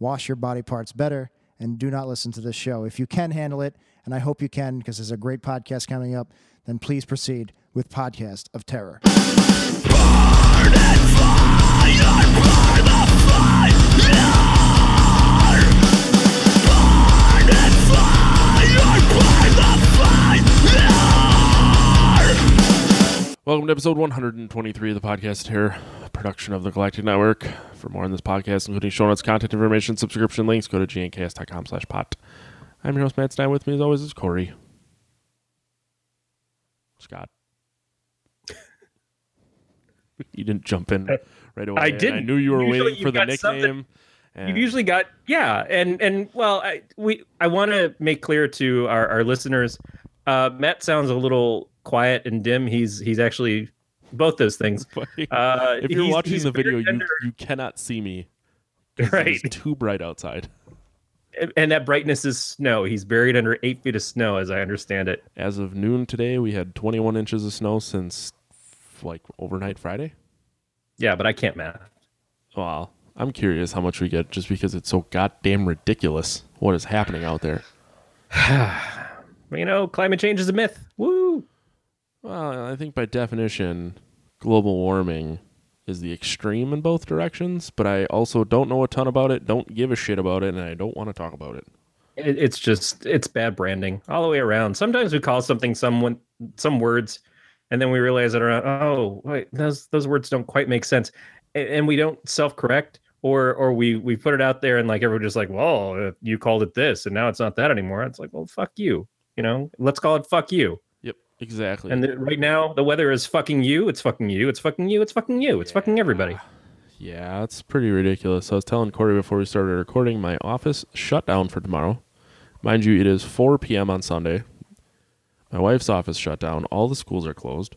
wash your body parts better and do not listen to this show. If you can handle it, and I hope you can because there's a great podcast coming up, then please proceed with Podcast of Terror. Welcome to episode 123 of the podcast here, production of the Galactic Network. For more on this podcast, including show notes, content information, subscription links, go to gncast.com slash pot. I'm your host, Matt Stein. With me, as always, is Corey. Scott. you didn't jump in right away. I didn't. I knew you were Usually waiting for the nickname. You've usually got yeah, and and well, I we I want to make clear to our, our listeners, uh, Matt sounds a little quiet and dim. He's he's actually both those things. Uh, if you're watching the video, you, you cannot see me. right, It's too bright outside. and- that brightness is snow. He's buried under eight feet of snow, as I understand it. As of noon today, we had 21 inches of snow since like overnight Friday. Yeah, but I can't math. Well, I'm curious how much we get just because it's so goddamn ridiculous what is happening out there. You know, climate change is a myth. Woo! Well, I think by definition, global warming is the extreme in both directions, but I also don't know a ton about it, don't give a shit about it, and I don't want to talk about it. It, it's just it's bad branding all the way around. Sometimes we call something someone some words, and then we realize that around oh wait those those words don't quite make sense, and, and we don't self correct or or we we put it out there and like everyone's just like well you called it this and now it's not that anymore. It's like well fuck you, you know let's call it fuck you. Exactly. And the, right now the weather is fucking you. It's fucking you. It's fucking you. It's fucking you. It's fucking everybody. Yeah, it's pretty ridiculous. I was telling Corey before we started recording, my office shut down for tomorrow. Mind you, it is 4 p.m. on Sunday. My wife's office shut down. All the schools are closed.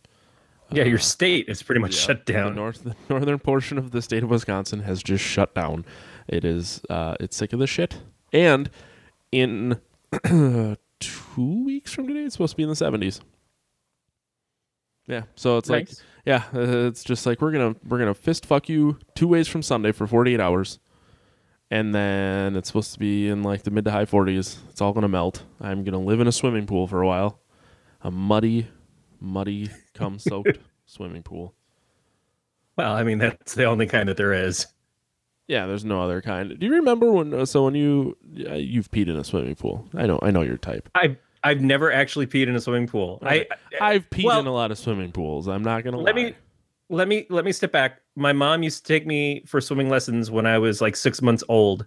Yeah, your state is pretty much Yeah, shut down. The north, the northern portion of the state of Wisconsin has just shut down. It is, uh, it's sick of the shit. And in two weeks from today, it's supposed to be in the 70s. Yeah, so it's like, yeah, uh, it's just like we're gonna we're gonna fist fuck you two ways from Sunday for 48 hours, and then it's supposed to be in like the mid to high 40s. It's all gonna melt. I'm gonna live in a swimming pool for a while, a muddy, muddy, cum soaked swimming pool. Well, I mean that's the only kind that there is. Yeah, there's no other kind. Do you remember when? uh, So when you uh, you've peed in a swimming pool? I know, I know your type. I've I've never actually peed in a swimming pool. I I've peed well- in a lot of swimming pools. I'm not gonna let lie. me let me let me step back. My mom used to take me for swimming lessons when I was like six months old.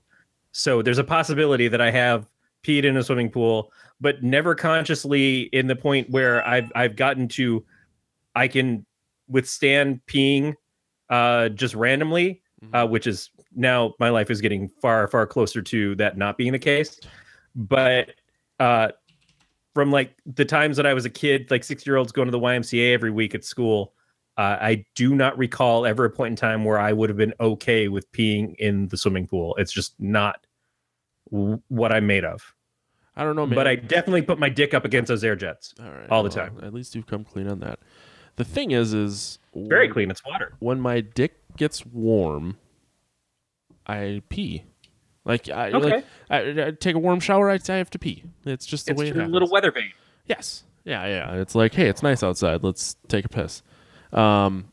So there's a possibility that I have peed in a swimming pool, but never consciously in the point where I've I've gotten to I can withstand peeing uh just randomly, uh, which is now my life is getting far far closer to that not being the case. But uh from like the times that I was a kid, like six year olds going to the YMCA every week at school, uh, I do not recall ever a point in time where I would have been okay with peeing in the swimming pool. It's just not w- what I'm made of. I don't know, man. But I definitely put my dick up against those air jets. all, right, all the well, time. At least you've come clean on that. The thing is, is Very clean. It's water. when my dick gets warm, I pee. Like I Okay. like I, I take a warm shower. I, I have to pee. It's just the It's way it your happens. little weather vane. Yes. Yeah, yeah. It's like, hey, it's nice outside. Let's take a piss. Um,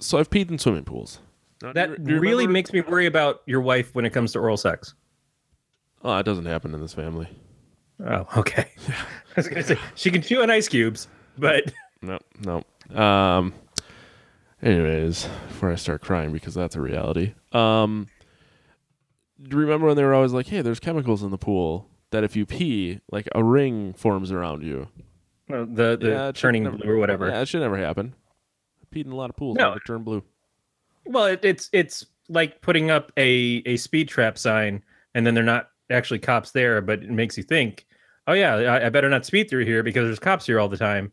so I've peed in swimming pools. Now, do That you- do you really remember- makes me worry about your wife when it comes to oral sex. Oh, it doesn't happen in this family. Oh, okay. I was gonna say she can chew on ice cubes, but No, no. Um. Anyways, before I start crying because that's a reality. Um. Do you remember when they were always like, "Hey, there's chemicals in the pool that if you pee, like a ring forms around you." the the Yeah, turning never- blue or whatever. Yeah, it should never happen. I peed in a lot of pools No. that turn blue. Well, it, it's it's like putting up a a speed trap sign and then they're not actually cops there, but it makes you think, oh yeah, I, I better not speed through here because there's cops here all the time.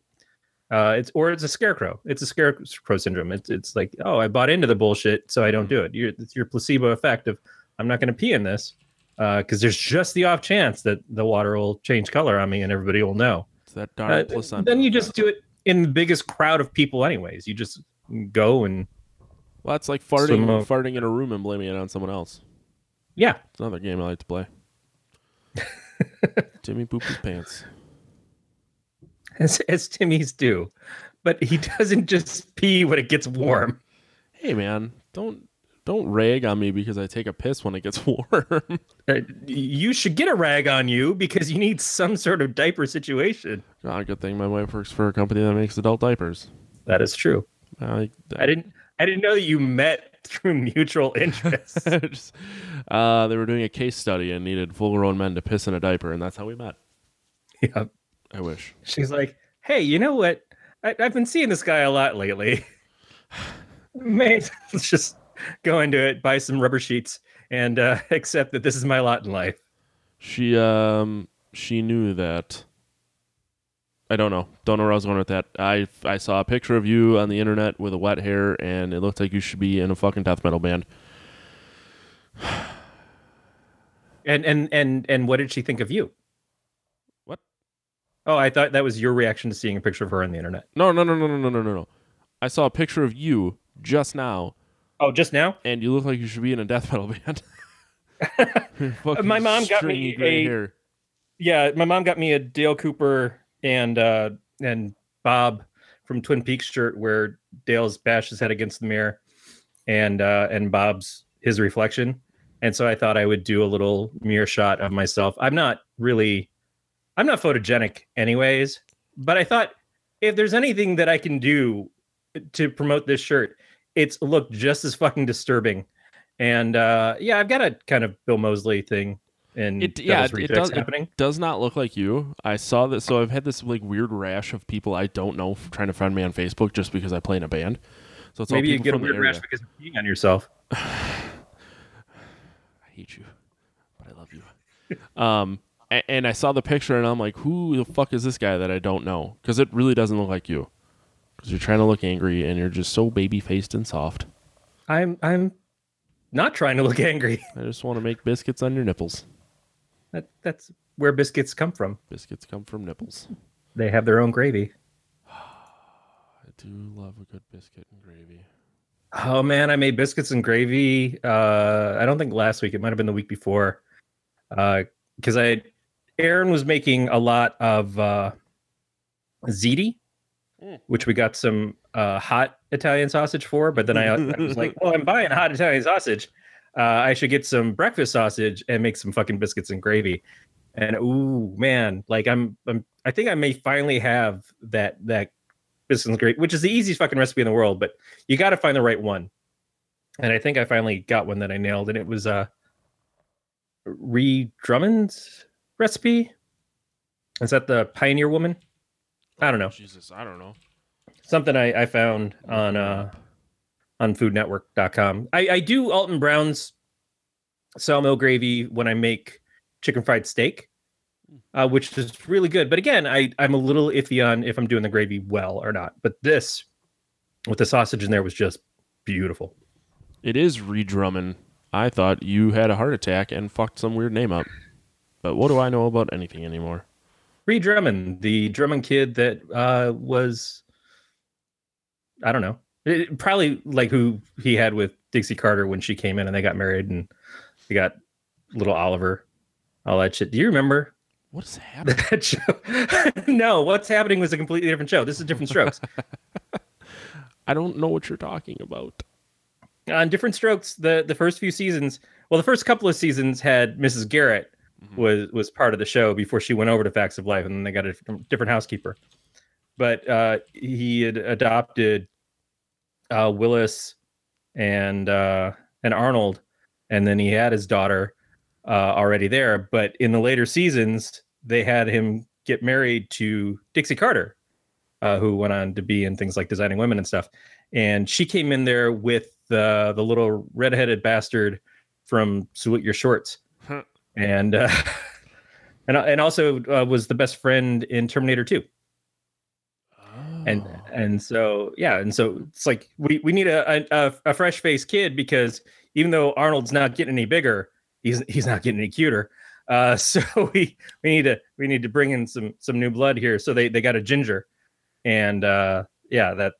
Uh, it's or it's a scarecrow. It's a scarecrow syndrome. It's it's like oh I bought into the bullshit, so I don't do it. You're, it's your placebo effect of I'm not going to pee in this because there's just the off chance that the water will change color on me and everybody will know. It's that darn Uh, placenta. then you just do it in the biggest crowd of people, anyways. You just go and well, that's like farting, farting in a room and blaming it on someone else. yeah, It's another game I like to play. Timmy poop his pants. as, as Timmy's do, but he doesn't just pee when it gets warm. Hey man, don't don't rag on me because I take a piss when it gets warm. Uh, you should get a rag on you because you need some sort of diaper situation. Ah, good thing my wife works for a company that makes adult diapers. That is true. I, I didn't. I didn't know that you met through mutual interests. just, uh, they were doing a case study and needed full-grown men to piss in a diaper, and that's how we met. yeah. I wish. She's like, "Hey, you know what? I, I've been seeing this guy a lot lately. Mate, let's just go into it, buy some rubber sheets, and uh, accept that this is my lot in life. She um she knew that. I don't know. Don't know where I was going with that. I I saw a picture of you on the internet with a wet hair, and it looked like you should be in a fucking death metal band. and and and and what did she think of you? What? Oh, I thought that was your reaction to seeing a picture of her on the internet. No, no, no, no, no, no, no, no. I saw a picture of you just now Oh, just now? and you look like you should be in a death metal band. My mom got me a- hair. Yeah, my mom got me a Dale Cooper and uh and Bob from Twin Peaks shirt where Dale's bashed his head against the mirror and uh and Bob's his reflection. And so I thought I would do a little mirror shot of myself. I'm not really I'm not photogenic anyways, but I thought if there's anything that I can do to promote this shirt, it's looked just as fucking disturbing. And uh yeah, I've got a kind of Bill Moseley thing in It yeah, it, does. happening. It does not look like you. I saw that. So I've had this like weird rash of people I don't know trying to find me on Facebook just because I play in a band. So it's Maybe all you get a weird rash because you're peeing on yourself. I hate you, but I love you. um, and, and I saw the picture and I'm like, who the fuck is this guy that I don't know? Because it really doesn't look like you. Because you're trying to look angry and you're just so baby faced and soft. I'm I'm not trying to look angry. I just want to make biscuits on your nipples. That that's where biscuits come from. Biscuits come from nipples. They have their own gravy. I do love a good biscuit and gravy. Oh man, I made biscuits and gravy. Uh, I don't think last week. It might have been the week before. Because I, Aaron was making a lot of uh, ziti, Mm. which we got some uh, hot Italian sausage for. But then I, I was like, well, I'm buying hot Italian sausage. Uh, I should get some breakfast sausage and make some fucking biscuits and gravy. And ooh, man, like I'm, I'm, I think I may finally have that that biscuits and gravy, which is the easiest fucking recipe in the world. But you got to find the right one. And I think I finally got one that I nailed, and it was uh Ree Drummond's recipe. Is that the Pioneer Woman? I don't know. Jesus, I don't know. Something I, I found on uh on foodnetwork.com. I, I do Alton Brown's sawmill gravy when I make chicken fried steak, uh, which is really good. But again, I, I'm a little iffy on if I'm doing the gravy well or not. But this with the sausage in there was just beautiful. It is Ree Drummond. I thought you had a heart attack and fucked some weird name up. But what do I know about anything anymore? Ree Drummond, the Drummond kid that uh, was, I don't know, it- probably like who he had with Dixie Carter when she came in and they got married and they got little Oliver, all that shit. Do you remember What is happening? that show? no, what's happening was a completely different show. This is different strokes. I don't know what you're talking about. On different strokes, the the first few seasons, well, the first couple of seasons had Mrs. Garrett was was part of the show before she went over to Facts of Life, and then they got a different, housekeeper. But uh, he had adopted uh, Willis and uh, and Arnold, and then he had his daughter uh, already there. But in the later seasons, they had him get married to Dixie Carter, uh, who went on to be in things like Designing Women and stuff. And she came in there with the the little redheaded bastard from Salute Your Shorts. And uh, and and also uh, was the best friend in Terminator Two. And Oh. and so yeah, and so it's like we we need a a, a fresh faced kid because even though Arnold's not getting any bigger, he's he's not getting any cuter. Uh, so we we need to we need to bring in some some new blood here. So they they got a ginger, and uh, yeah, that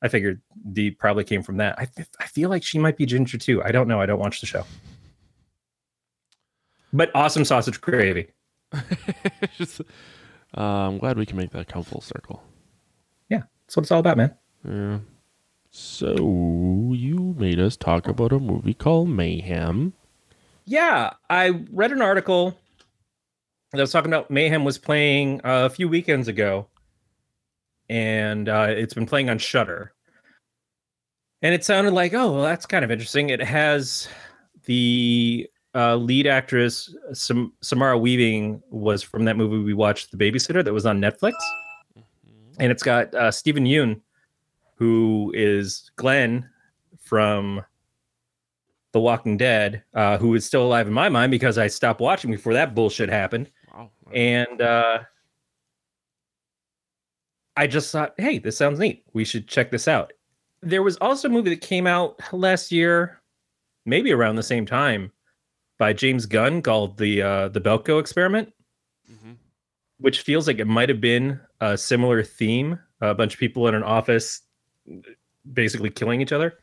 I figured D probably came from that. I I feel like she might be ginger too. I don't know. I don't watch the show, but awesome sausage gravy. Just- uh, I'm glad we can make that come full circle. Yeah, that's what it's all about, man. Yeah. So you made us talk about a movie called Mayhem. Yeah, I read an article that was talking about Mayhem was playing uh, a few weekends ago, and uh, it's been playing on Shudder. And it sounded like, oh, well, that's kind of interesting. It has the uh, lead actress Sam- Samara Weaving was from that movie we watched, The Babysitter, that was on Netflix, and it's got uh, Steven Yeun, who is Glenn from The Walking Dead, uh, who is still alive in my mind because I stopped watching before that bullshit happened. Wow. And uh, I just thought, hey, this sounds neat. We should check this out. There was also a movie that came out last year, maybe around the same time, by James Gunn called the uh, the Belko Experiment, Mhm. which feels like it might have been a similar theme. A bunch of people in an office basically killing each other.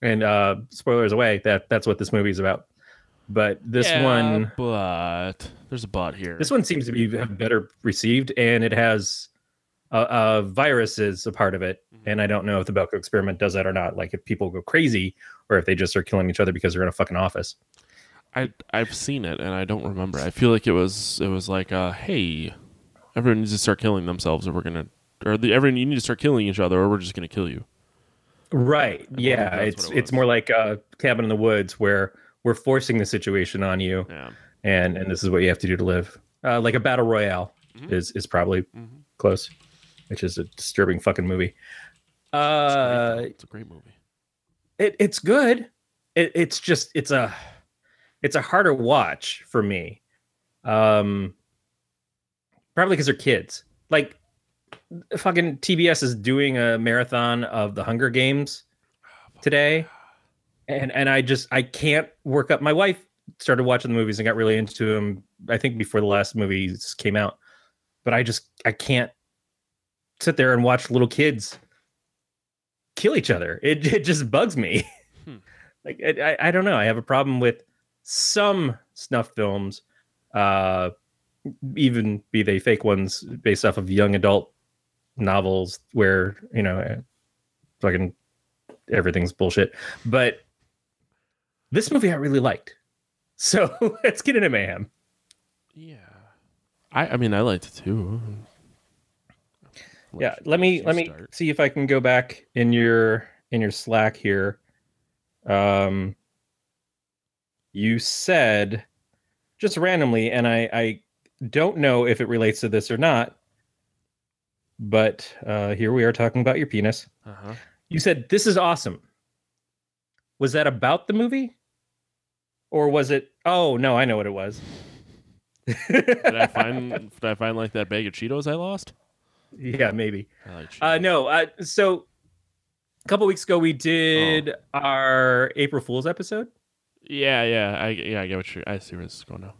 And uh, spoilers away, that that's what this movie is about. But this Yeah, one but there's a bot here. this one seems to be better received, and it has a, a virus is a part of it. Mhm. And I don't know if the Belko experiment does that or not. Like if people go crazy, or if they just are killing each other because they're in a fucking office. I I've seen it and I don't remember. I feel like it was it was like uh hey, everyone needs to start killing themselves or we're gonna or the everyone you need to start killing each other or we're just gonna kill you. Right. Yeah. It's it it's more like uh, cabin in the woods where we're forcing the situation on you, Yeah. and and this is what you have to do to live. Uh, like a battle royale Mhm. is is probably Mhm. close, which is a disturbing fucking movie. It's, great, Uh, it's a great movie. it, it's good. It, it's just it's a it's a harder watch for me. Um, probably because they're kids. Like fucking TBS is doing a marathon of the Hunger Games today, and and I just I can't work up. My wife started watching the movies and got really into them. I think before the last movies came out, but I just I can't sit there and watch little kids kill each other. It it just bugs me. Hmm. like I I don't know. I have a problem with some snuff films, uh, even be they fake ones based off of young adult novels where you know eh, fucking everything's bullshit. But this movie I really liked. So let's get into mayhem. Yeah. I I mean I liked it too. yeah let me let me start. see if i can go back in your in your slack here um you said just randomly and i i don't know if it relates to this or not but uh here we are talking about your penis. Uh-huh. you said this is awesome. Was that about the movie? Or was it oh no i know what it was. Did I find did I find like that bag of Cheetos I lost? yeah maybe. Like Uh, no. Uh, so a couple weeks ago, we did our April Fool's episode, yeah, yeah. I yeah, I get what you I see where this is going now.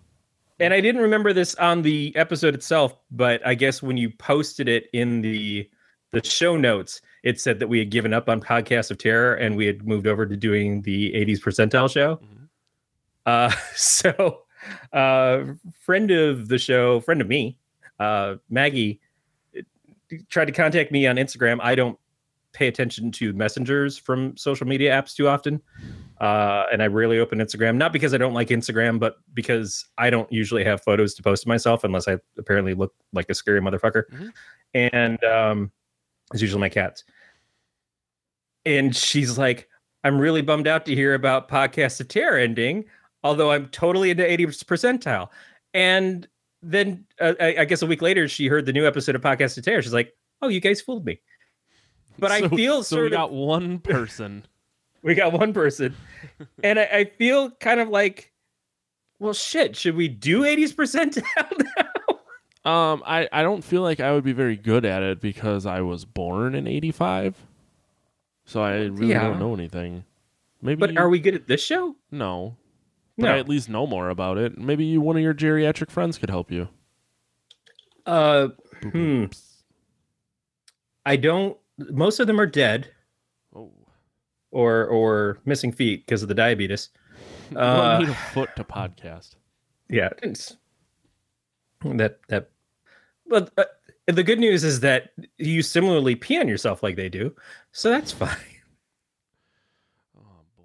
and I didn't remember this on the episode itself, but I guess when you posted it in the the show notes, it said that we had given up on Podcast of Terror and we had moved over to doing the 80s percentile show. Mhm. Uh, so, uh, friend of the show, friend of me, uh, Maggie, uh, tried to contact me on Instagram. I don't pay attention to messengers from social media apps too often. Uh, and I rarely open Instagram, not because I don't like Instagram, but because I don't usually have photos to post of myself unless I apparently look like a scary motherfucker. Mhm. And um, it's usually my cats. And she's like, I'm really bummed out to hear about Podcast of Terror ending, although I'm totally into 80th percentile. And then uh, I, I guess a week later, she heard the new episode of Podcast of Terror. She's like, "Oh, you guys fooled me." But I feel so we sort of got one person we got one person, and I, I feel kind of like, well, shit. Should we do 80s percent now? Um, I, I don't feel like I would be very good at it because I was born in '85, so I really Yeah. don't know anything. Maybe, but are we good at this show? no? But No. I at least know more about it. Maybe you, one of your geriatric friends could help you. Uh, Boop, Hmm. I don't. Most of them are dead or or missing feet because of the diabetes. Uh, need a foot to podcast. yeah, that that. But uh, the good news is that you similarly pee on yourself like they do, so that's fine. Oh boy.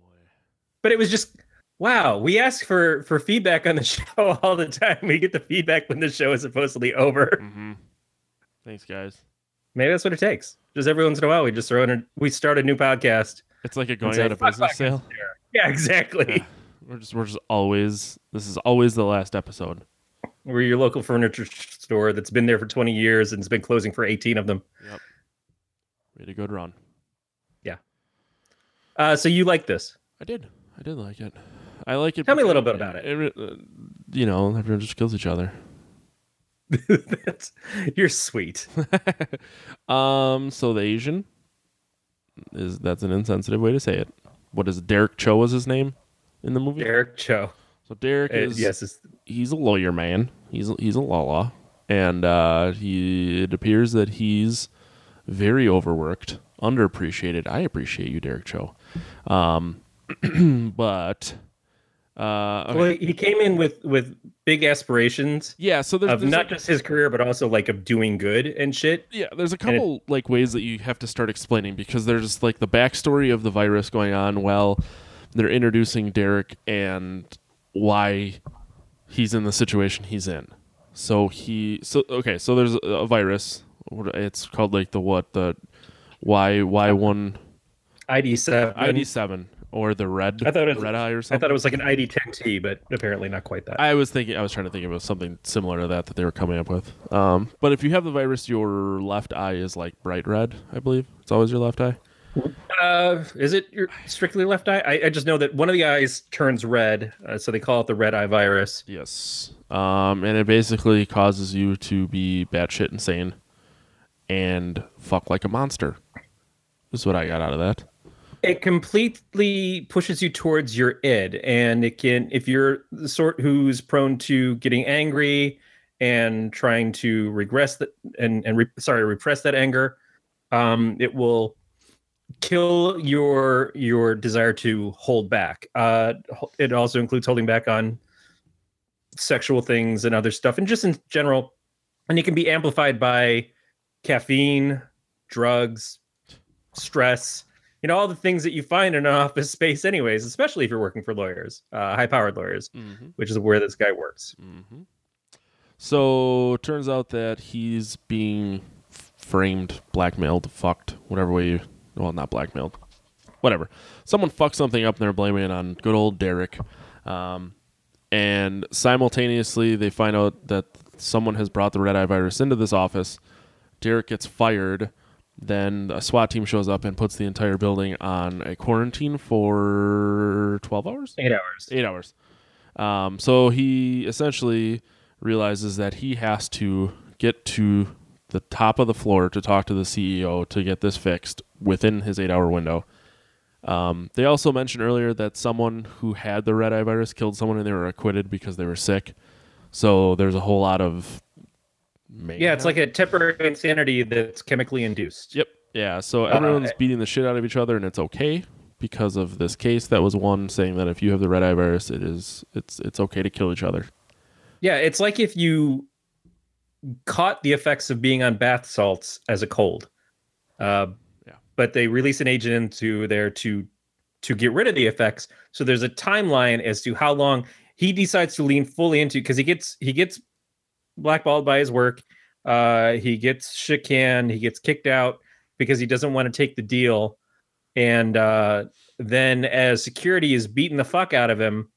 But it was just wow. We ask for for feedback on the show all the time. We get the feedback when the show is supposedly over. Mm-hmm. Thanks, guys. Maybe that's what it takes. Just every once in a while, we just throw in a we start a new podcast. It's like a going out of business sale. Yeah, exactly. Yeah. We're just we're just always this is always the last episode. We're your local furniture store that's been there for 20 years and has been closing for 18 of them. We had a good run. Yeah. Uh, so you like this? I did. I did like it. I like it. Tell me a little bit about it. re- uh, you know, everyone just kills each other. That's, you're sweet. um. So the Asian is that's an insensitive way to say it. What is Derek Cho was his name in the movie? Derek Cho. So Derek Uh, is yes, it's, he's a lawyer man. He's a, he's a lala, and uh, he it appears that he's very overworked, underappreciated. I appreciate you, Derek Cho, um, but uh, okay. well, he came in with with big aspirations yeah. So there's, of there's not a- just his career, but also like of doing good and shit. yeah, there's a and it- couple like ways that you have to start explaining because there's like the backstory of the virus going on. Well, they're introducing Derek and why he's in the situation he's in. So he so okay. So there's a, virus. It's called like the what the why Y one ID seven. ID seven or the red I thought it was- red eye or something. I thought it was like an ID 10T, but apparently not quite that. I was thinking I was trying to think of something similar to that that they were coming up with. Um, but if you have the virus, your left eye is like bright red. I believe it's always your left eye. Uh, is it your strictly left eye? I, I just know that one of the eyes turns red, uh, so they call it the red eye virus. Yes. Um, and it basically causes you to be batshit insane and fuck like a monster. This is what I got out of that. It completely pushes you towards your id, and it can, if you're the sort who's prone to getting angry and trying to regress that and and re, sorry repress that anger, um, it will kill your your desire to hold back. Uh, it also includes holding back on sexual things and other stuff, and just in general. And it can be amplified by caffeine, drugs, stress, you know, all the things that you find in an office space, anyways, especially if you're working for lawyers, uh, high powered lawyers, Mm-hmm. which is where this guy works. Mm-hmm. So turns out that he's being framed, blackmailed, fucked, whatever way you. Well, not blackmailed. Whatever. Someone fucked something up and they're blaming it on good old Derek. Um, and simultaneously, they find out that someone has brought the red eye virus into this office. Derek gets fired. Then a SWAT team shows up and puts the entire building on a quarantine for 12 hours? Eight hours. eight hours. Um, so he essentially realizes that he has to get to the top of the floor to talk to the CEO to get this fixed within his eight hour window. Um, they also mentioned earlier that someone who had the red eye virus killed someone and they were acquitted because they were sick. So there's a whole lot of. Yeah, it's like a temporary insanity that's chemically induced. Yep. Yeah. So Uh, everyone's beating the shit out of each other, and it's okay because of this case. That was one saying that if you have the red eye virus, it is it's it's okay to kill each other. Yeah, it's like if you caught the effects of being on bath salts as a cold. Uh, Yeah. But they release an agent into there to to get rid of the effects. So there's a timeline as to how long he decides to lean fully into because he gets he gets blackballed by his work. Uh, he gets chicaned. He gets kicked out because he doesn't want to take the deal. And uh, then as security is beating the fuck out of him,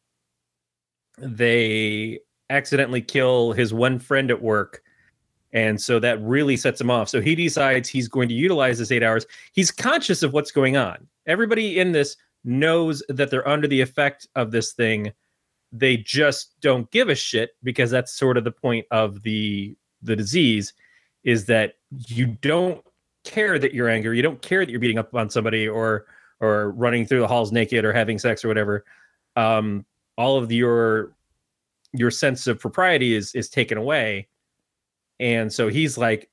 they accidentally kill his one friend at work. And so that really sets him off. So he decides he's going to utilize this eight hours. He's conscious of what's going on. Everybody in this knows that they're under the effect of this thing. They just don't give a shit because that's sort of the point of the the disease is that you don't care that you're angry, you don't care that you're beating up on somebody or or running through the halls naked or having sex or whatever. Um, all of your your sense of propriety is is taken away. And so he's like,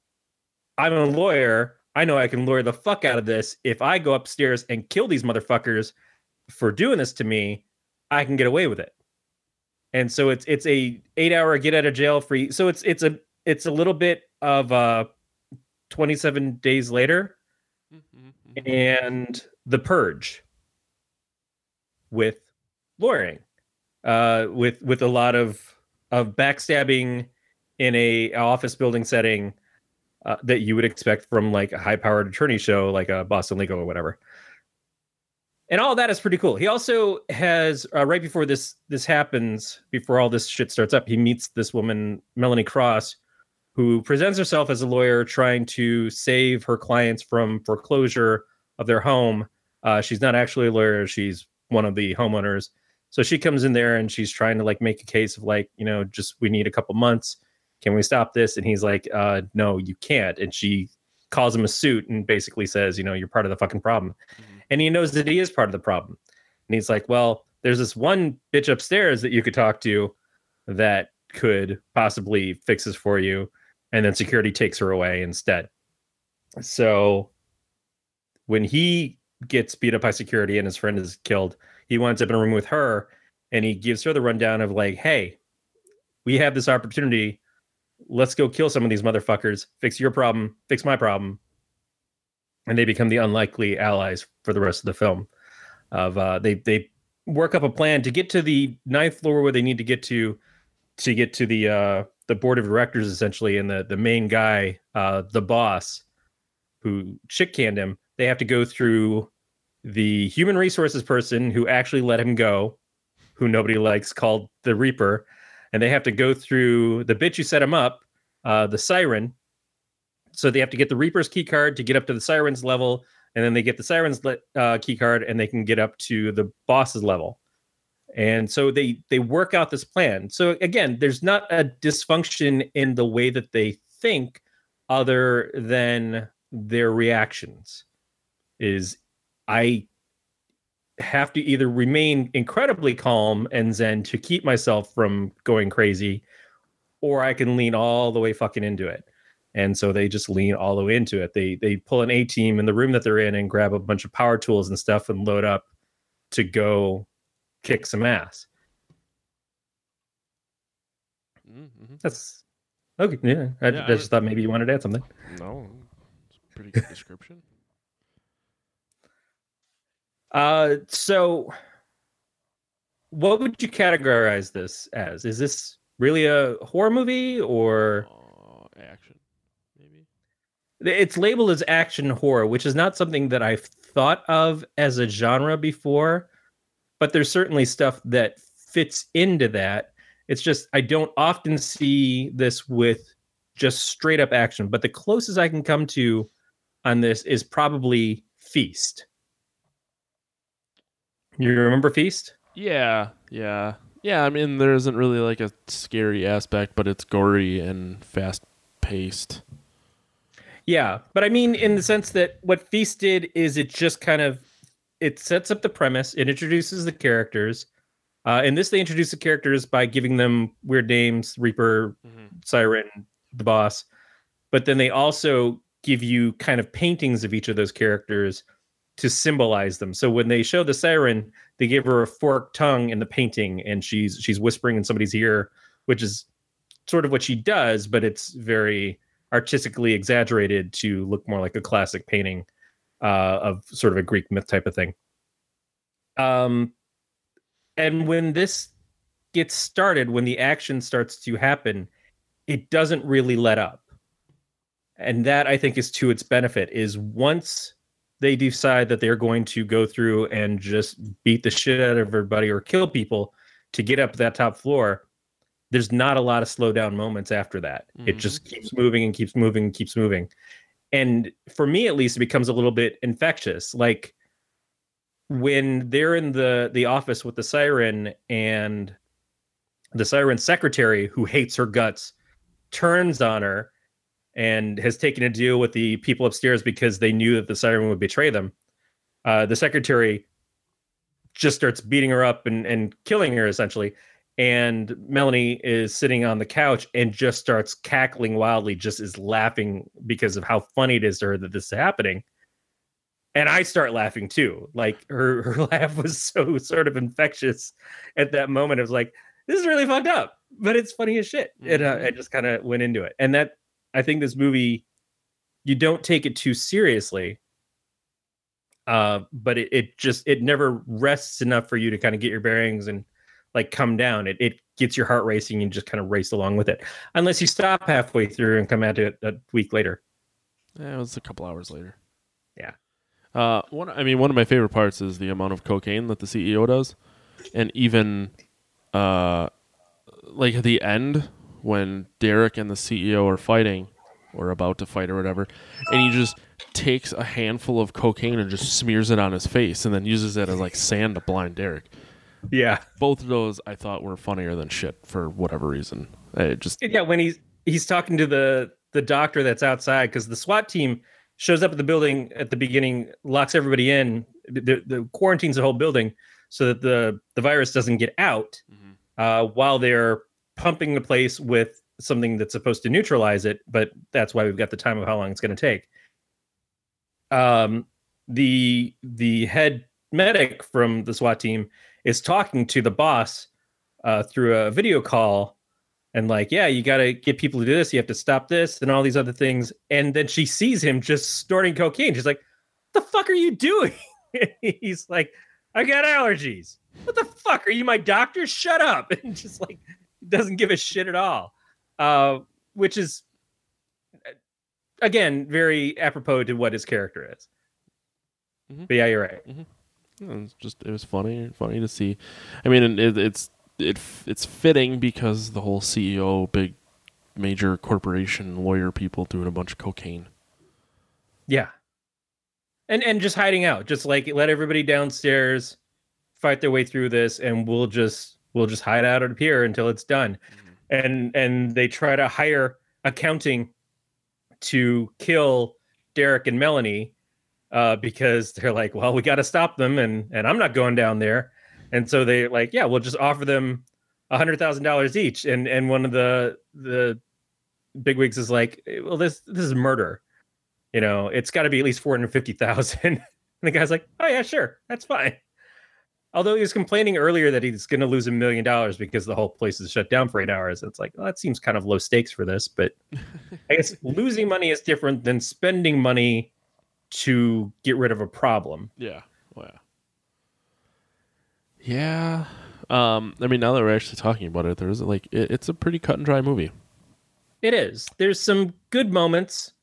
I'm a lawyer. I know I can lawyer the fuck out of this. If I go upstairs and kill these motherfuckers for doing this to me, I can get away with it. And so it's it's a eight hour get out of jail free. So it's it's a it's a little bit of uh 27 days later Mm-hmm. and the purge with lawyering uh with with a lot of of backstabbing in a office building setting uh, that you would expect from like a high powered attorney show like a boston legal or whatever and all that is pretty cool he also has uh, right before this this happens before all this shit starts up he meets this woman melanie cross who presents herself as a lawyer trying to save her clients from foreclosure of their home. Uh, she's not actually a lawyer; she's one of the homeowners. So she comes in there and she's trying to like make a case of like, you know, just we need a couple months. Can we stop this? And he's like, uh, no, you can't. And she calls him a suit and basically says, you know, you're part of the fucking problem. And he knows that he is part of the problem. And he's like, well, there's this one bitch upstairs that you could talk to that could possibly fix this for you and then security takes her away instead. So when he gets beat up by security and his friend is killed, he winds up in a room with her and he gives her the rundown of like, hey, we have this opportunity. Let's go kill some of these motherfuckers, fix your problem, fix my problem. And they become the unlikely allies for the rest of the film. Of uh, they they work up a plan to get to the ninth floor where they need to get to to get to the uh the board of directors essentially and the the main guy uh the boss who chick canned him they have to go through the human resources person who actually let him go who nobody likes called the reaper and they have to go through the bitch who set him up uh the siren. So they have to get the reaper's key card to get up to the sirens level and then they get the sirens uh, key card and they can get up to the boss's level. And so they they work out this plan. So again there's not a dysfunction in the way that they think other than their reactions is i have to either remain incredibly calm and zen to keep myself from going crazy or i can lean all the way fucking into it and so they just lean all the way into it they they pull an a team in the room that they're in and grab a bunch of power tools and stuff and load up to go kick some ass. Mm-hmm. That's okay. Yeah, I, Yeah, I just thought maybe you wanted to add something. No, it's a pretty good description. Uh, so what would you categorize this as? Is this really a horror movie or Uh, action, maybe. it's labeled as action horror, which is not something that I've thought of as a genre before, but there's certainly stuff that fits into that. It's just I don't often see this with just straight up action, but the closest I can come to on this is probably Feast. You remember Feast? Yeah, yeah, yeah. I mean, there isn't really like a scary aspect, but it's gory and fast paced. Yeah, but I mean, in the sense that what Feast did is it just kind of it sets up the premise, it introduces the characters. Uh, in this, they introduce the characters by giving them weird names: Reaper, Siren, the boss. But then they also give you kind of paintings of each of those characters to symbolize them. So when they show the Siren, they give her a forked tongue in the painting, and she's she's whispering in somebody's ear, which is sort of what she does, but it's very artistically exaggerated to look more like a classic painting uh, of sort of a Greek myth type of thing. Um, and when this gets started, when the action starts to happen, it doesn't really let up. And that I think is to its benefit is once they decide that they're going to go through and just beat the shit out of everybody or kill people to get up to that top floor, there's not a lot of slow down moments after that. It Mhm. just keeps moving and keeps moving and keeps moving. And for me, at least, it becomes a little bit infectious. Like when they're in the the office with the siren and the siren secretary who hates her guts turns on her and has taken a deal with the people upstairs because they knew that the siren would betray them. Uh, the secretary just starts beating her up and, and killing her essentially. And Melanie is sitting on the couch and just starts cackling wildly, just is laughing because of how funny it is to her that this is happening. And I start laughing too. Like her, her laugh was so sort of infectious at that moment. It was like, this is really fucked up, but it's funny as shit. And uh, I just kind of went into it. And that, I think this movie, you don't take it too seriously uh but it, it just it never rests enough for you to kind of get your bearings and like come down it, it gets your heart racing and just kind of race along with it unless you stop halfway through and come at it a week later Yeah, it was a couple hours later. Yeah. Uh, one. I mean, one of my favorite parts is the amount of cocaine that the CEO does, and even, uh, like at the end when Derek and the CEO are fighting, or about to fight or whatever, and he just takes a handful of cocaine and just smears it on his face, and then uses it as like sand to blind Derek. yeah Both of those I thought were funnier than shit for whatever reason. It just yeah when he's he's talking to the the doctor that's outside because the swat team shows up at the building at the beginning locks everybody in the, the quarantines the whole building so that the the virus doesn't get out Mhm. uh, while they're pumping the place with something that's supposed to neutralize it but that's why we've got the time of how long it's going to take um the the head medic from the SWAT team is talking to the boss uh, through a video call and like, yeah, you got to get people to do this. You have to stop this and all these other things. And then she sees him just snorting cocaine. She's like, "The fuck are you doing?" He's like, "I got allergies." What the fuck are you, my doctor? Shut up! And just like doesn't give a shit at all, uh, which is again very apropos to what his character is. Mhm. But yeah, you're right. It's just it was funny, funny to see. I mean, it, it's it it's fitting because the whole CEO, big major corporation lawyer people doing a bunch of cocaine. Yeah. And and just hiding out, just like let everybody downstairs fight their way through this and we'll just we'll just hide out at a pier until it's done. And and they try to hire accounting to kill Derek and Melanie uh because they're like, well, we got to stop them and and I'm not going down there. And so they like, yeah, we'll just offer them a hundred thousand dollars each. And and one of the the bigwigs is like, well, this this is murder you know, it's got to be at least 450,000. and the guy's like, oh, yeah, sure. That's fine. Although he was complaining earlier that he's going to lose a million dollars because the whole place is shut down for eight hours. It's like, well, that seems kind of low stakes for this. But I guess losing money is different than spending money to get rid of a problem. Yeah. Oh yeah. Yeah. Um. I mean, now that we're actually talking about it, there's like it, it's a pretty cut and dry movie. It is. There's some good moments.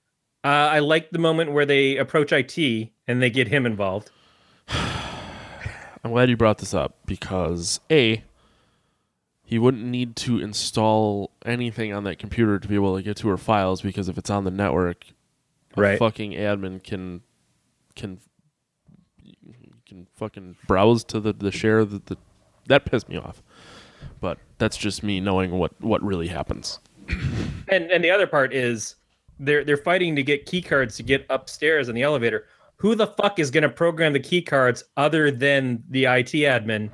Uh, I like the moment where they approach IT and they get him involved. I'm glad you brought this up because a he wouldn't need to install anything on that computer to be able to get to her files because if it's on the network, a Right. fucking admin can can can fucking browse to the the share that the that pissed me off. But that's just me knowing what what really happens. And and the other part is they're they're fighting to get key cards to get upstairs in the elevator. Who the fuck is going to program the key cards other than the IT admin?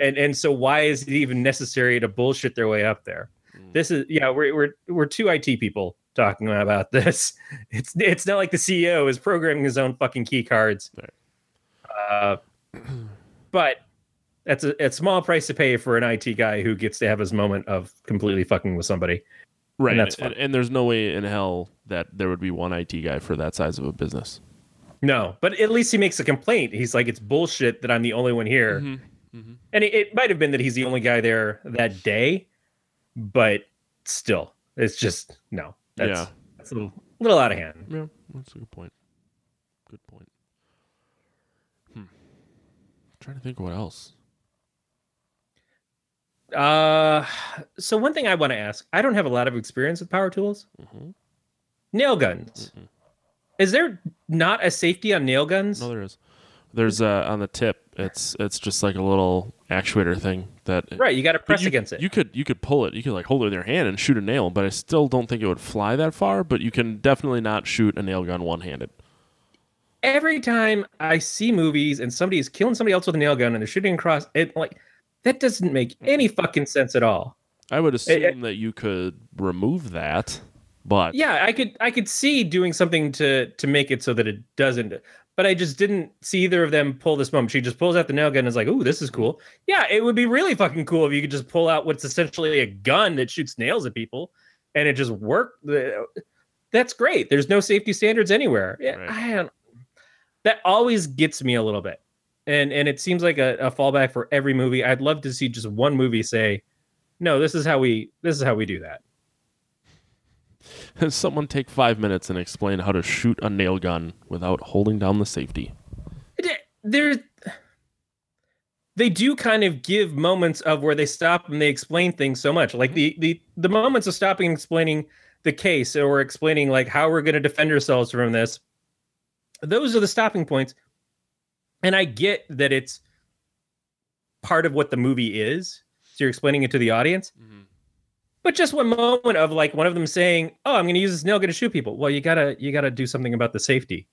And and so why is it even necessary to bullshit their way up there? Mm. This is yeah, we're we're we're two IT people talking about this. It's it's not like the CEO is programming his own fucking key cards. Uh, but that's a, a small price to pay for an IT guy who gets to have his moment of completely fucking with somebody. Right. that's and, and there's no way in hell that there would be one IT guy for that size of a business. No, but at least he makes a complaint. He's like, it's bullshit that I'm the only one here. Mm-hmm. And it, it might have been that he's the only guy there that day, but still, it's just no. That's, Yeah. that's a little, little out of hand. Yeah, that's a good point. Good point. Hmm. trying to think what else. Uh, so one thing I want to ask, I don't have a lot of experience with power tools. Mm-hmm. Nail guns. Mhm. Is there not a safety on nail guns? No, there is. There's uh, on the tip. It's it's just like a little actuator thing that Right, you got to press you, against it. You could you could pull it. You could like hold it in your hand and shoot a nail, but I still don't think it would fly that far. But you can definitely not shoot a nail gun one handed. Every time I see movies and somebody is killing somebody else with a nail gun and they're shooting across it, like that doesn't make any fucking sense at all. I would assume it- that you could remove that, but Yeah, I could I could see doing something to to make it so that it doesn't. But I just didn't see either of them pull this moment. She just pulls out the nail gun and is like, "Ooh, this is cool." Yeah, it would be really fucking cool if you could just pull out what's essentially a gun that shoots nails at people, and it just worked. That's great. There's no safety standards anywhere. Yeah, Right. I don't. That always gets me a little bit, and and it seems like a, a fallback for every movie. I'd love to see just one movie say, "No, this is how we this is how we do that." someone take five minutes and explain how to shoot a nail gun without holding down the safety. there they do kind of give moments of where they stop and they explain things so much. Like the the the moments of stopping and explaining the case or explaining like how we're going to defend ourselves from this those are the stopping points. And i get that it's part of what the movie is so you're explaining it to the audience mm-hmm. But just one moment of like one of them saying oh i'm going to use this nail gun to shoot people well you gotta you gotta do something about the safety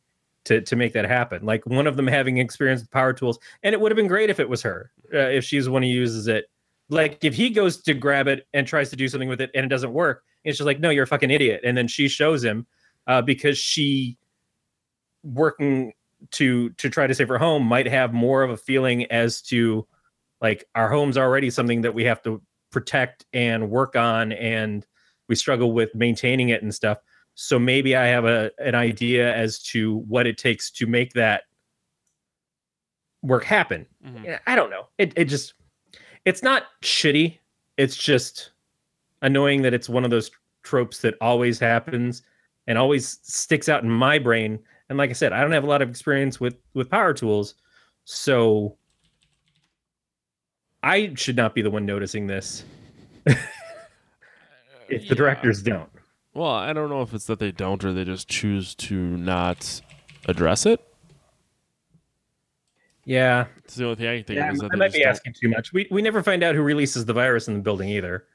to to make that happen. Like one of them having experience with power tools, and it would have been great if it was her, uh, if she's the one who uses it. Like if he goes to grab it and tries to do something with it and it doesn't work, it's just like, no, you're a fucking idiot. And then she shows him uh, because she working to to try to save her home might have more of a feeling as to like our home's already something that we have to protect and work on and we struggle with maintaining it and stuff so maybe I have a an idea as to what it takes to make that work happen. Mhm. Yeah, I don't know. It it just it's not shitty. It's just annoying that it's one of those tropes that always happens and always sticks out in my brain. And like I said, I don't have a lot of experience with with power tools, so I should not be the one noticing this. if the Yeah. directors don't. Well, I don't know if it's that they don't or they just choose to not address it. Yeah, It's the only thing I can think Yeah, of is that I they might just be don't- asking too much. We we never find out who releases the virus in the building either.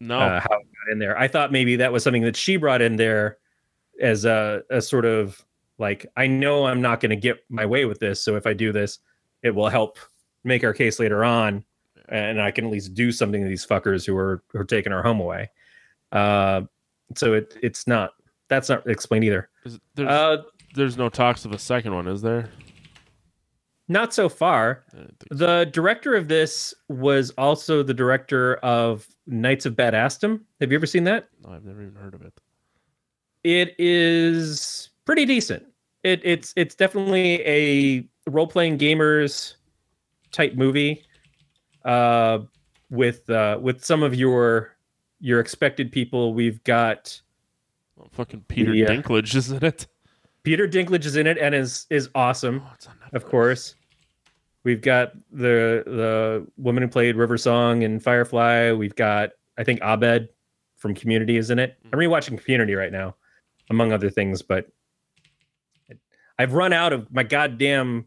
No, Uh, how it got in there. I thought maybe that was something that she brought in there as a, a sort of like I know I'm not going to get my way with this, so if I do this, it will help make our case later on, and I can at least do something to these fuckers who are who are taking our home away. Uh, so it it's not that's not explained either. There's, Uh, there's no talks of a second one, is there? not so far. I so. The director of this was also the director of Knights of Badassdom. Have you ever seen that? No, I've never even heard of it. It is pretty decent. It, it's it's definitely a role playing gamers type movie, uh, with uh, with some of your your expected people. We've got Well, fucking Peter Yeah. Dinklage is in it. Peter Dinklage is in it and is is awesome. Oh, of course. We've got the the woman who played River Song in Firefly. We've got I think Abed from Community is in it. I'm rewatching Community right now, among other things. But I've run out of my goddamn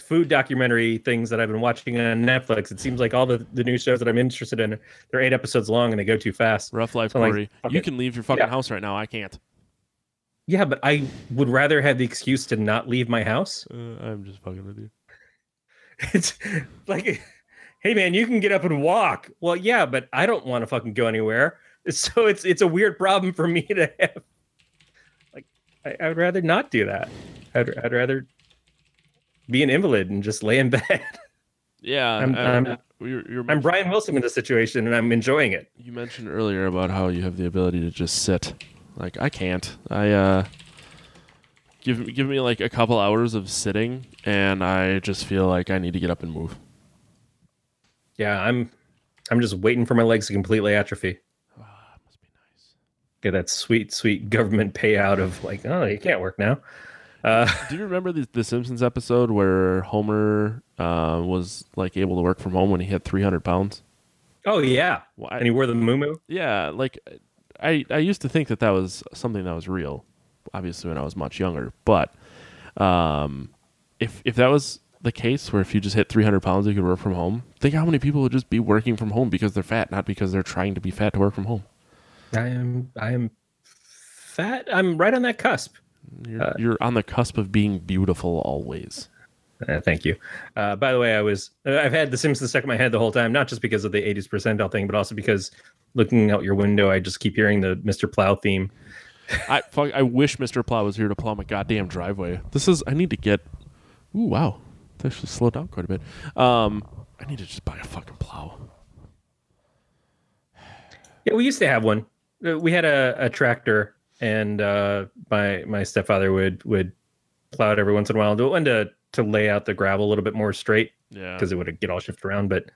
food documentary things that I've been watching on Netflix. It seems like all the, the new shows that I'm interested in, they're eight episodes long and they go too fast. Rough Life, So, like, Corey. fuck you it. can leave your fucking Yeah. house right now. I can't. Yeah, but I would rather have the excuse to not leave my house. Uh, I'm just fucking with you. It's like, hey man, you can get up and walk. Well, yeah, but I don't want to fucking go anywhere. So it's it's a weird problem for me to have. Like, I, I would rather not do that. I'd, I'd rather be an invalid and just lay in bed. Yeah, I'm- I- I'm- you're, you're I'm Brian Wilson in this situation, and I'm enjoying it. You mentioned earlier about how you have the ability to just sit. Like I can't. I uh give me give me like a couple hours of sitting and I just feel like I need to get up and move. Yeah, I'm I'm just waiting for my legs to completely atrophy. Ah, must be nice. Get that sweet, sweet government payout of like, oh, you can't work now. Uh, Do you remember the, the Simpsons episode where Homer uh, was like able to work from home when he had 300 pounds? oh yeah, Well, and he wore the moo yeah, like I I used to think that that was something that was real. Obviously, when I was much younger, but um, if if that was the case, where if you just hit 300 pounds, you could work from home. Think how many people would just be working from home because they're fat, not because they're trying to be fat to work from home. I am I am fat. I'm right on that cusp. You're, Uh, you're on the cusp of being beautiful always. Uh, thank you. Uh, by the way, I was uh, I've had The Simpsons stuck in my head the whole time, not just because of the 80s percentile thing, but also because looking out your window, I just keep hearing the Mr. Plow theme. I fuck, I wish Mr. Plow was here to plow my goddamn driveway. This is I need to get. Ooh wow, they actually slowed down quite a bit. Um, I need to just buy a fucking plow. Yeah, we used to have one. Uh, We had a, a tractor, and uh, my my stepfather would would plow it every once in a while. Do one to to lay out the gravel a little bit more straight Yeah, because it would get all shifted around. But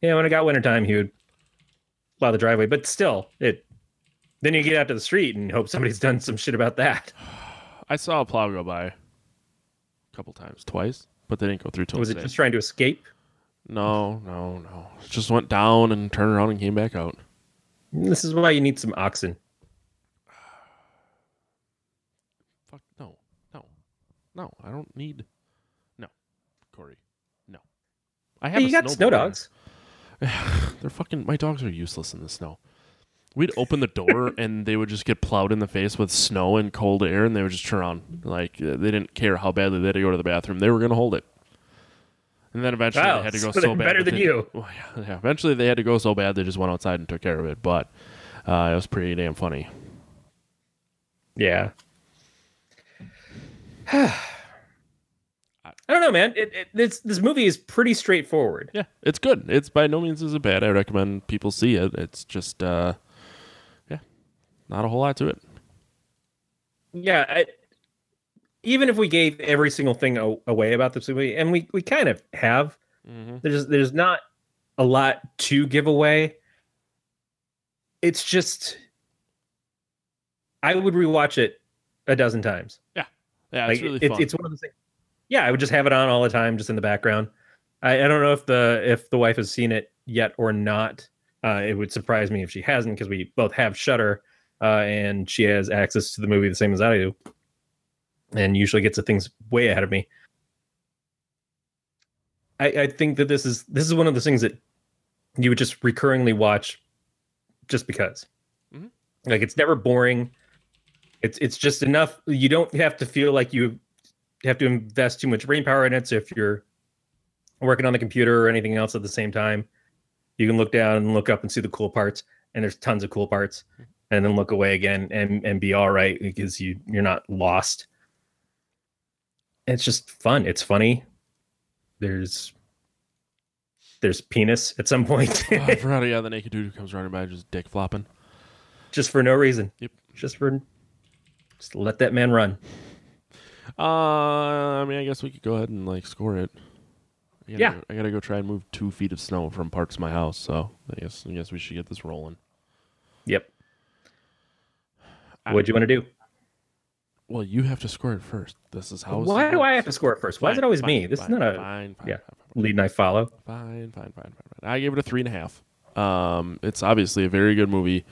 yeah, when it got wintertime, he would plow the driveway. But still, it then you get out to the street and hope somebody's done some shit about that. I saw a plow go by a couple times, twice, but they didn't go through till Was it just trying to escape? No, no, no. It just went down and turned around and came back out. This is why you need some oxen. Fuck no, no, no. I don't need. No, Corey, no. I have. Hey, you got snow snowblower. dogs. They're fucking. My dogs are useless in the snow. We'd open the door and they would just get plowed in the face with snow and cold air, and they would just turn on. Like uh, they didn't care how badly they had to go to the bathroom. They were gonna hold it. And then eventually Wow, they had to go so so, bad. better than they- you. Well, yeah. Eventually they had to go so bad they just went outside and took care of it. But uh, it was pretty damn funny. Yeah. I don't know, man. It, it, this this movie is pretty straightforward. Yeah, it's good. It's by no means is it bad. I recommend people see it. It's just, uh, yeah, not a whole lot to it. Yeah. I, even if we gave every single thing away about this movie, and we we kind of have, Mm-hmm. there's there's not a lot to give away. It's just I would rewatch it a dozen times. Yeah, Like, it's really fun. it's one of those things. Yeah, I would just have it on all the time, just in the background. I, I don't know if the if the wife has seen it yet or not. Uh, it would surprise me if she hasn't, because we both have Shudder, uh, and she has access to the movie the same as I do, and usually gets the things way ahead of me. I, I think that this is this is one of those things that you would just recurringly watch, just because. Mhm. Like it's never boring. It's it's just enough. You don't have to feel like you have to invest too much brain power in it. So if you're working on the computer or anything else at the same time, you can look down and look up and see the cool parts. And there's tons of cool parts, and then look away again and and be all right because you you're not lost. It's just fun. It's funny. There's there's penis at some point, oh, I forgot. Yeah, the naked dude who comes running by just dick flopping. just for no reason. Yep. Just for just let that man run. Uh, I mean, I guess we could go ahead and like score it. I gotta Yeah. go- I gotta go try and move two feet of snow from parts of my house. So I guess I guess we should get this rolling. Yep. What'd you want to do? Well, you have to score it first. This is how. Why do I have to score it first? Why is it always fine, me? This fine, is not a fine, fine, yeah. fine, lead and I follow. fine, fine, fine, fine, fine. I gave it a three and a half. Um, it's obviously a very good movie.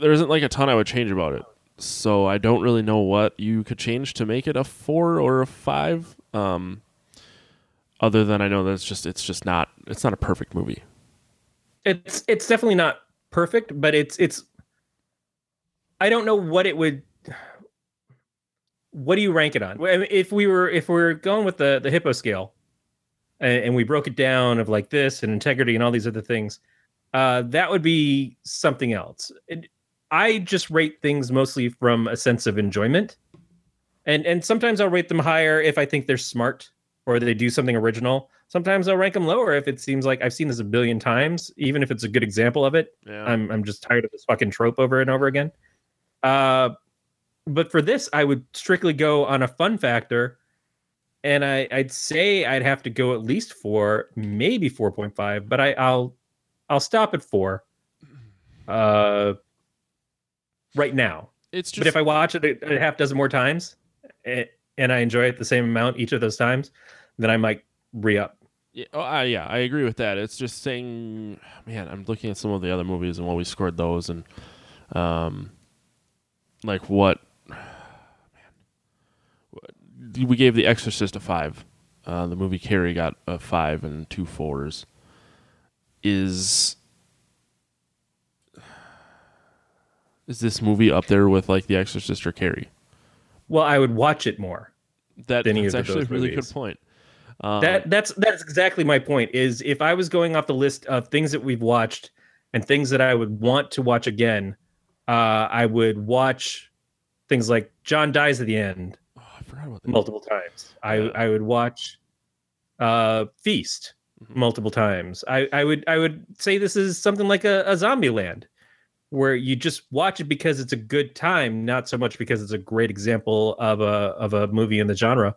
There isn't like a ton I would change about it, so I don't really know what you could change to make it a four or a five. Um, other than I know that it's just it's just not it's not a perfect movie. It's it's definitely not perfect, but it's it's. I don't know what it would. What do you rank it on? If we were if we are going with the the hippo scale, and, and we broke it down of like this and integrity and all these other things, uh, that would be something else. It, I just rate things mostly from a sense of enjoyment, and and sometimes I'll rate them higher if I think they're smart or they do something original. Sometimes I'll rank them lower if it seems like I've seen this a billion times, even if it's a good example of it. Yeah, I'm I'm just tired of this fucking trope over and over again. Uh, but for this, I would strictly go on a fun factor, and I I'd say I'd have to go at least four, maybe four point five, but I I'll I'll stop at four. Uh, right now. it's just but if I watch it a, a half dozen more times, and I enjoy it the same amount each of those times, then I might re up. Yeah, oh, uh, yeah, I agree with that. It's just saying, man, I'm looking at some of the other movies and what we scored those, and um, like what, man, we gave The Exorcist a five. Uh, the movie Carrie got a five and two fours. Is is this movie up there with like The Exorcist or Carrie? Well, I would watch it more. That, that's actually a really movies. good point. Um, that that's that's exactly my point. Is if I was going off the list of things that we've watched and things that I would want to watch again, uh, I would watch things like John dies at the end oh, I forgot about that. multiple times. I. I would watch uh, Feast Mhm. multiple times. I I would I would say this is something like a, a Zombieland, where you just watch it because it's a good time, not so much because it's a great example of a of a movie in the genre.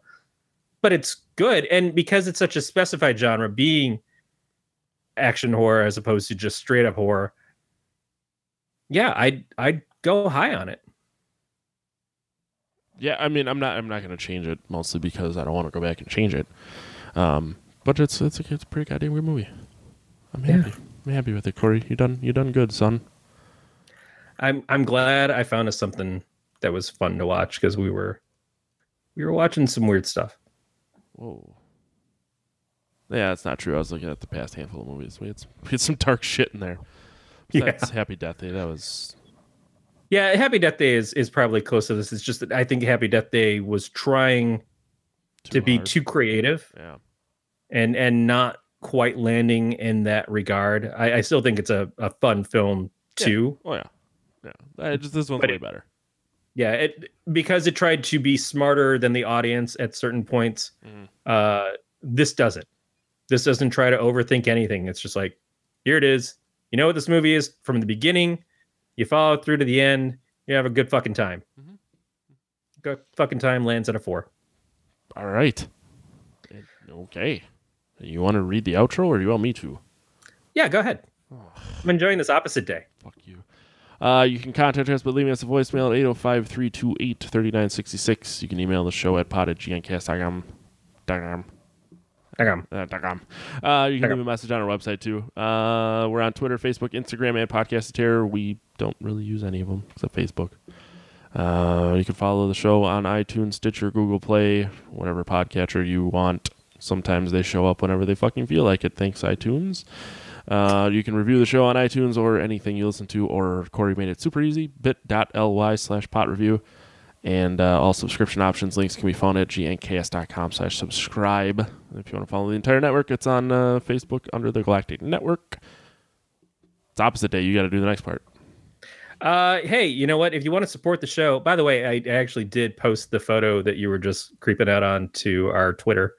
But it's good, and because it's such a specified genre, being action horror as opposed to just straight up horror. Yeah, I'd I'd go high on it. Yeah, I mean, I'm not. I'm not going to change it mostly because I don't want to go back and change it. Um, but it's it's a, it's a pretty goddamn good movie. I'm Yeah. happy. I'm happy with it, Corey. You done you done good, son. I'm I'm glad I found us something that was fun to watch because we were we were watching some weird stuff. Whoa. Yeah, that's not true. I was looking at the past handful of movies. We had some, we had some dark shit in there. Yeah. That's Happy Death Day. That was Yeah, Happy Death Day is is probably close to this. It's just that I think Happy Death Day was trying to be too creative Yeah. and and not quite landing in that regard. I, I still think it's a, a fun film Yeah. too. Oh yeah. Yeah. I just this one's But way it- better. Yeah, it because it tried to be smarter than the audience at certain points. Mhm. Uh, this doesn't. This doesn't try to overthink anything. It's just like, here it is. You know what this movie is from the beginning. You follow through to the end. You have a good fucking time. Mhm. Good fucking time lands at a four. All right. Eh, Okay. You want to read the outro or do you want me to? Yeah, go ahead. I'm enjoying this opposite day. Fuck you. Uh, you can contact us by leaving us a voicemail at 805 328 3966. You can email the show at pod at gncast.com. Hang on. Uh, com. Uh, you can leave a message on our website too. Uh, we're on Twitter, Facebook, Instagram, and Podcast of Terror. We don't really use any of them except Facebook. Uh, you can follow the show on iTunes, Stitcher, Google Play, whatever podcatcher you want. Sometimes they show up whenever they fucking feel like it. Thanks, iTunes. Uh, you can review the show on iTunes or anything you listen to, or Corey made it super easy, bit.ly slash pot review. And uh, all subscription options links can be found at gncast.com slash subscribe. If you want to follow the entire network, it's on uh, Facebook under the Galactic Network. It's opposite day. You got to do the next part. Uh, hey, you know what? If you want to support the show, by the way, I actually did post the photo that you were just creeping out on to our Twitter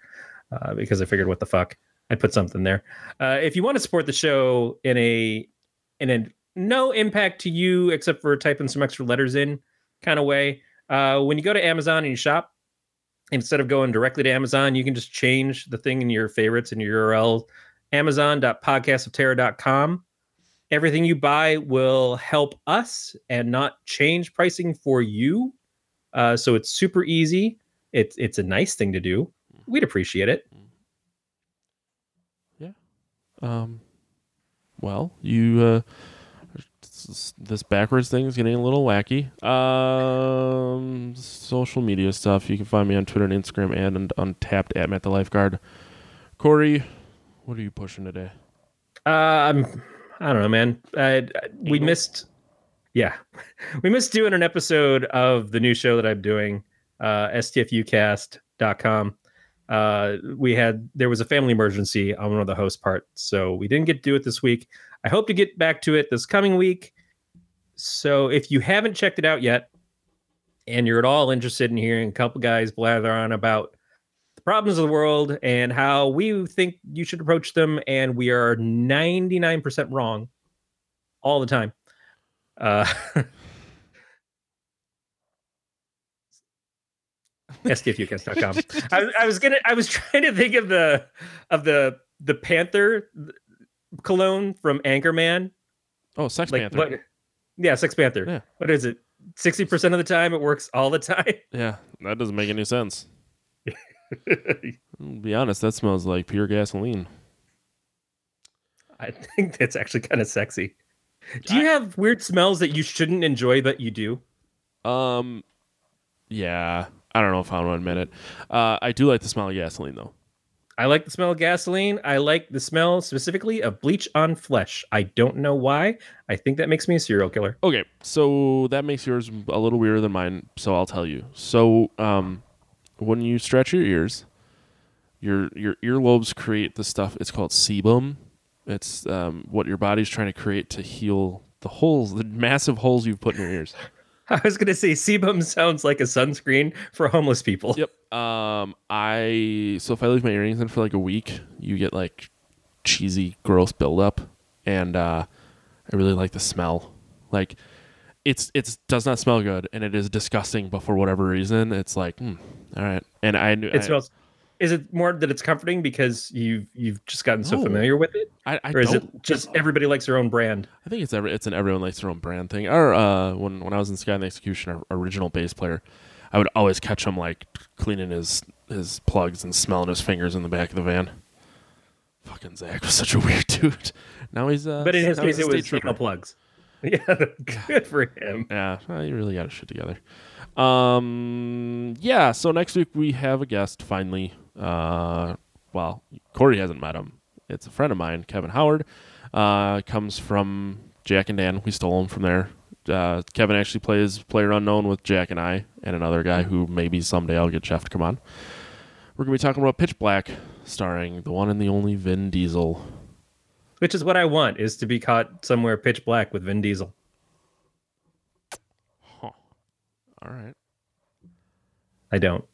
uh, because I figured, what the fuck, I'd put something there. Uh, if you want to support the show in a in a no impact to you except for typing some extra letters in kind of way, uh, when you go to Amazon and you shop, instead of going directly to Amazon, you can just change the thing in your favorites in your URL, amazon.podcastofterror.com everything you buy will help us and not change pricing for you. Uh, so it's super easy. It's it's a nice thing to do. We'd appreciate it. Um, well, you uh, this, backwards thing is getting a little wacky. Um, social media stuff. You can find me on Twitter and Instagram and on Untappd at Matt the Lifeguard. Corey, what are you pushing today? Uh, I'm I don't know, man. Uh, we Anal? missed, yeah, we missed doing an episode of the new show that I'm doing, uh, stfucast.com. Uh, we had there was a family emergency on one of the host parts, so we didn't get to do it this week. I hope to get back to it this coming week. So if you haven't checked it out yet, and you're at all interested in hearing a couple guys blather on about the problems of the world and how we think you should approach them, and we are 99% wrong all the time. Uh, STFUcast.com. I, was- I was gonna. I was trying to think of the of the the Panther cologne from Anchorman. Oh, Sex Like Panther. what? Yeah, Sex Panther. Yeah. What is it? Sixty percent of the time, it works all the time. Yeah, that doesn't make any sense. I'll be honest, that smells like pure gasoline. I think that's actually kind of sexy. Do you have weird smells that you shouldn't enjoy but you do? Um, yeah, I don't know if I want to admit it. Uh, I do like the smell of gasoline though. I like the smell of gasoline. I like the smell specifically of bleach on flesh. I don't know why. I think that makes me a serial killer. Okay, so that makes yours a little weirder than mine. So I'll tell you. So um, when you stretch your ears, your your earlobes create the stuff. It's called sebum. It's um, what your body's trying to create to heal the holes, the massive holes you've put in your ears. I was gonna say sebum sounds like a sunscreen for homeless people. Yep. Um, I so if I leave my earrings in for like a week, you get like cheesy, gross buildup, and uh, I really like the smell. Like, it's it's does not smell good, and it is disgusting. But for whatever reason, it's like, hmm, all right. And I knew It smells. Is it more that it's comforting because you've you've just gotten so familiar with it, I, I or is it just everybody likes their own brand? I think it's every, it's an everyone likes their own brand thing. Or uh, when when I was in Sky and the Execution, our original bass player, I would always catch him like cleaning his his plugs and smelling his fingers in the back of the van. Fucking Zach was such a weird dude. Now he's uh, But in his case, it was anal plugs. Yeah, good for him. Yeah, you really got his shit together. Um, yeah. So next week we have a guest finally. Uh, well, Corey hasn't met him. It's a friend of mine, Kevin Howard. Uh, comes from Jack and Dan. We stole him from there. Uh, Kevin actually plays Player Unknown with Jack and I, and another guy who maybe someday I'll get Jeff to come on. We're gonna be talking about Pitch Black, starring the one and the only Vin Diesel. Which is what I want: is to be caught somewhere pitch black with Vin Diesel. Huh. All right. I don't.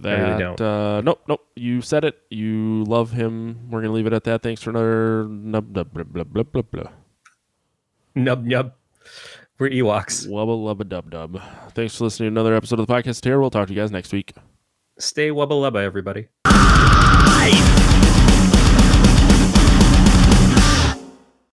That, really don't. Uh, nope, nope. You said it. You love him. We're gonna leave it at that. Thanks for another nub nub blah blah blah blah blah. Nub nub. We're Ewoks. Wubba lubba dub dub. Thanks for listening to another episode of the podcast. Here, we'll talk to you guys next week. Stay wubba lubba, everybody. I